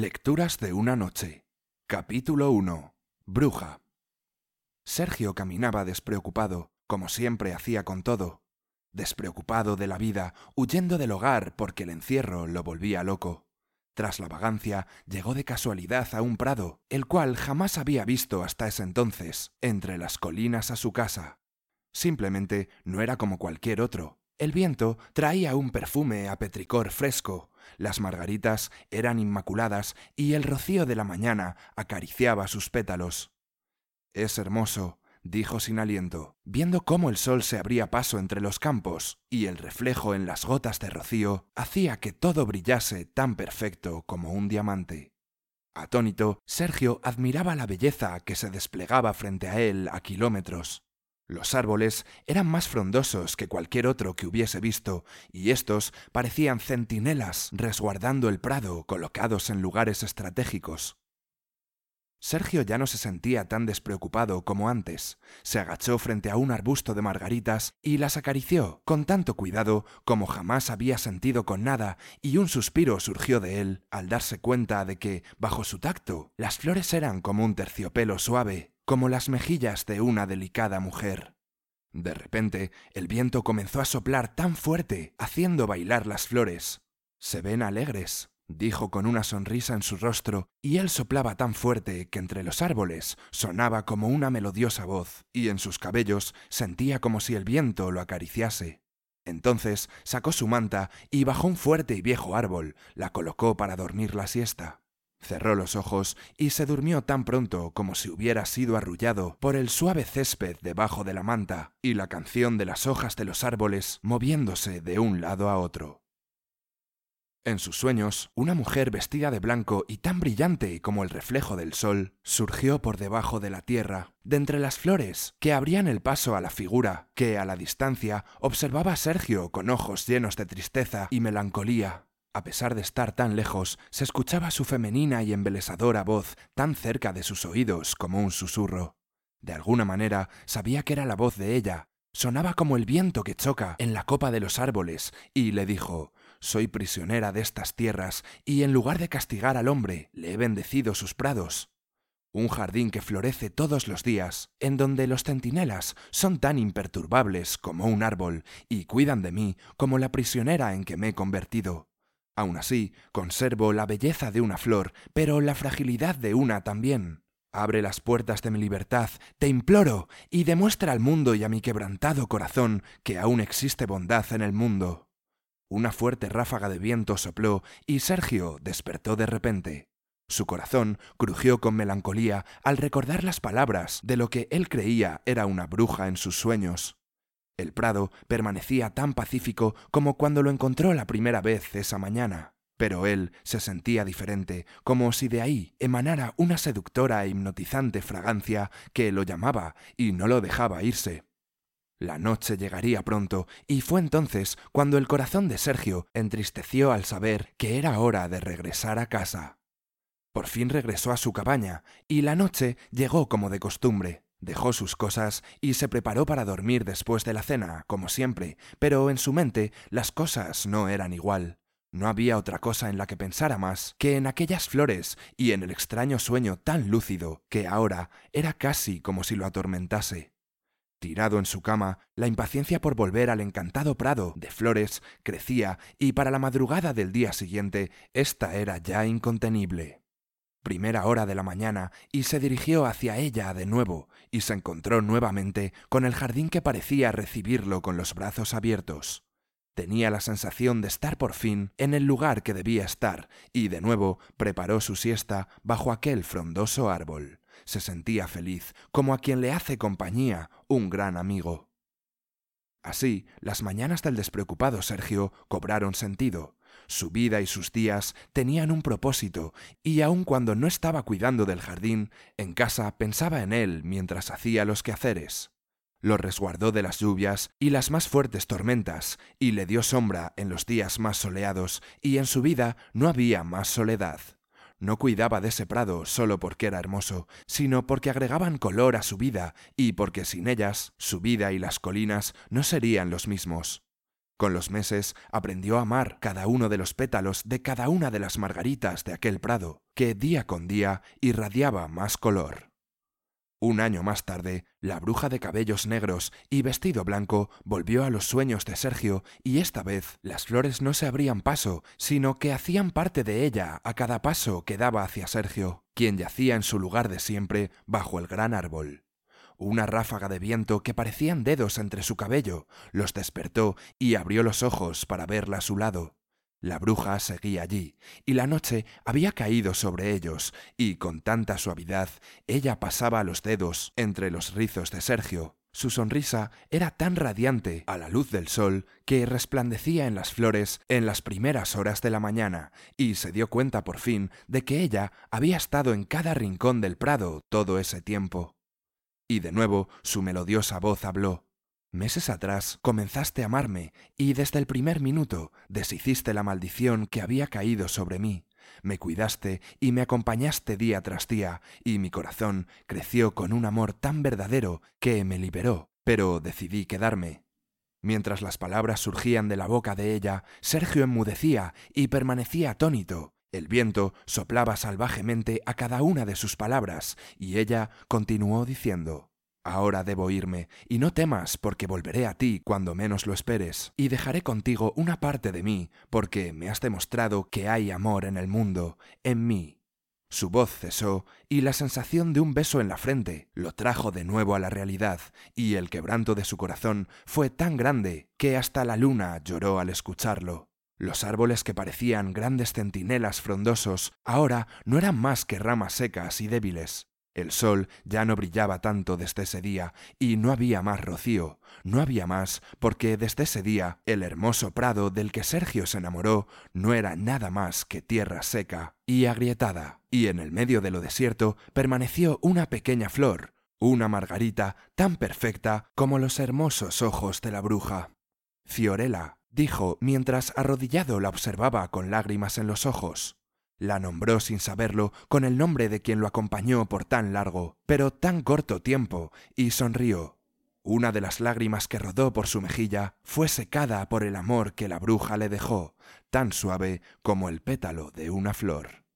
Lecturas de una noche. Capítulo 1. Bruja. Sergio caminaba despreocupado, como siempre hacía con todo. Despreocupado de la vida, huyendo del hogar porque el encierro lo volvía loco. Tras la vagancia, llegó de casualidad a un prado, el cual jamás había visto hasta ese entonces, entre las colinas a su casa. Simplemente no era como cualquier otro. El viento traía un perfume a petricor fresco, las margaritas eran inmaculadas y el rocío de la mañana acariciaba sus pétalos. Es hermoso, dijo sin aliento, viendo cómo el sol se abría paso entre los campos y el reflejo en las gotas de rocío hacía que todo brillase tan perfecto como un diamante. Atónito, Sergio admiraba la belleza que se desplegaba frente a él a kilómetros. Los árboles eran más frondosos que cualquier otro que hubiese visto, y estos parecían centinelas resguardando el prado colocados en lugares estratégicos. Sergio ya no se sentía tan despreocupado como antes. Se agachó frente a un arbusto de margaritas y las acarició con tanto cuidado como jamás había sentido con nada, y un suspiro surgió de él al darse cuenta de que, bajo su tacto, las flores eran como un terciopelo suave, como las mejillas de una delicada mujer. De repente, el viento comenzó a soplar tan fuerte, haciendo bailar las flores. Se ven alegres, dijo con una sonrisa en su rostro, y él soplaba tan fuerte que entre los árboles sonaba como una melodiosa voz, y en sus cabellos sentía como si el viento lo acariciase. Entonces sacó su manta y bajó un fuerte y viejo árbol, la colocó para dormir la siesta. Cerró los ojos y se durmió tan pronto como si hubiera sido arrullado por el suave césped debajo de la manta y la canción de las hojas de los árboles moviéndose de un lado a otro. En sus sueños, una mujer vestida de blanco y tan brillante como el reflejo del sol surgió por debajo de la tierra, de entre las flores, que abrían el paso a la figura, que a la distancia observaba a Sergio con ojos llenos de tristeza y melancolía. A pesar de estar tan lejos, se escuchaba su femenina y embelesadora voz tan cerca de sus oídos como un susurro. De alguna manera sabía que era la voz de ella. Sonaba como el viento que choca en la copa de los árboles, y le dijo Soy prisionera de estas tierras, y en lugar de castigar al hombre, le he bendecido sus prados. Un jardín que florece todos los días, en donde los centinelas son tan imperturbables como un árbol, y cuidan de mí como la prisionera en que me he convertido. Aun así, conservo la belleza de una flor, pero la fragilidad de una también. Abre las puertas de mi libertad, te imploro, y demuestra al mundo y a mi quebrantado corazón que aún existe bondad en el mundo. Una fuerte ráfaga de viento sopló y Sergio despertó de repente. Su corazón crujió con melancolía al recordar las palabras de lo que él creía era una bruja en sus sueños. El prado permanecía tan pacífico como cuando lo encontró la primera vez esa mañana, pero él se sentía diferente, como si de ahí emanara una seductora e hipnotizante fragancia que lo llamaba y no lo dejaba irse. La noche llegaría pronto, y fue entonces cuando el corazón de Sergio entristeció al saber que era hora de regresar a casa. Por fin regresó a su cabaña, y la noche llegó como de costumbre. Dejó sus cosas y se preparó para dormir después de la cena, como siempre, pero en su mente las cosas no eran igual. No había otra cosa en la que pensara más que en aquellas flores y en el extraño sueño tan lúcido que ahora era casi como si lo atormentase. Tirado en su cama, la impaciencia por volver al encantado prado de flores crecía y para la madrugada del día siguiente ésta era ya incontenible primera hora de la mañana y se dirigió hacia ella de nuevo y se encontró nuevamente con el jardín que parecía recibirlo con los brazos abiertos. Tenía la sensación de estar por fin en el lugar que debía estar y de nuevo preparó su siesta bajo aquel frondoso árbol. Se sentía feliz, como a quien le hace compañía un gran amigo. Así, las mañanas del despreocupado Sergio cobraron sentido. Su vida y sus días tenían un propósito, y aun cuando no estaba cuidando del jardín, en casa pensaba en él mientras hacía los quehaceres. Lo resguardó de las lluvias y las más fuertes tormentas, y le dio sombra en los días más soleados, y en su vida no había más soledad. No cuidaba de ese prado solo porque era hermoso, sino porque agregaban color a su vida y porque sin ellas su vida y las colinas no serían los mismos. Con los meses aprendió a amar cada uno de los pétalos de cada una de las margaritas de aquel prado, que día con día irradiaba más color. Un año más tarde, la bruja de cabellos negros y vestido blanco volvió a los sueños de Sergio y esta vez las flores no se abrían paso, sino que hacían parte de ella a cada paso que daba hacia Sergio, quien yacía en su lugar de siempre bajo el gran árbol. Una ráfaga de viento que parecían dedos entre su cabello los despertó y abrió los ojos para verla a su lado. La bruja seguía allí, y la noche había caído sobre ellos, y con tanta suavidad ella pasaba los dedos entre los rizos de Sergio. Su sonrisa era tan radiante a la luz del sol que resplandecía en las flores en las primeras horas de la mañana, y se dio cuenta por fin de que ella había estado en cada rincón del prado todo ese tiempo. Y de nuevo su melodiosa voz habló. Meses atrás comenzaste a amarme y desde el primer minuto deshiciste la maldición que había caído sobre mí. Me cuidaste y me acompañaste día tras día y mi corazón creció con un amor tan verdadero que me liberó, pero decidí quedarme. Mientras las palabras surgían de la boca de ella, Sergio enmudecía y permanecía atónito. El viento soplaba salvajemente a cada una de sus palabras y ella continuó diciendo Ahora debo irme, y no temas, porque volveré a ti cuando menos lo esperes, y dejaré contigo una parte de mí, porque me has demostrado que hay amor en el mundo, en mí. Su voz cesó, y la sensación de un beso en la frente lo trajo de nuevo a la realidad, y el quebranto de su corazón fue tan grande que hasta la luna lloró al escucharlo. Los árboles que parecían grandes centinelas frondosos ahora no eran más que ramas secas y débiles. El sol ya no brillaba tanto desde ese día, y no había más rocío, no había más, porque desde ese día el hermoso prado del que Sergio se enamoró no era nada más que tierra seca y agrietada, y en el medio de lo desierto permaneció una pequeña flor, una margarita tan perfecta como los hermosos ojos de la bruja. Fiorella, dijo mientras arrodillado la observaba con lágrimas en los ojos. La nombró sin saberlo con el nombre de quien lo acompañó por tan largo, pero tan corto tiempo, y sonrió. Una de las lágrimas que rodó por su mejilla fue secada por el amor que la bruja le dejó, tan suave como el pétalo de una flor.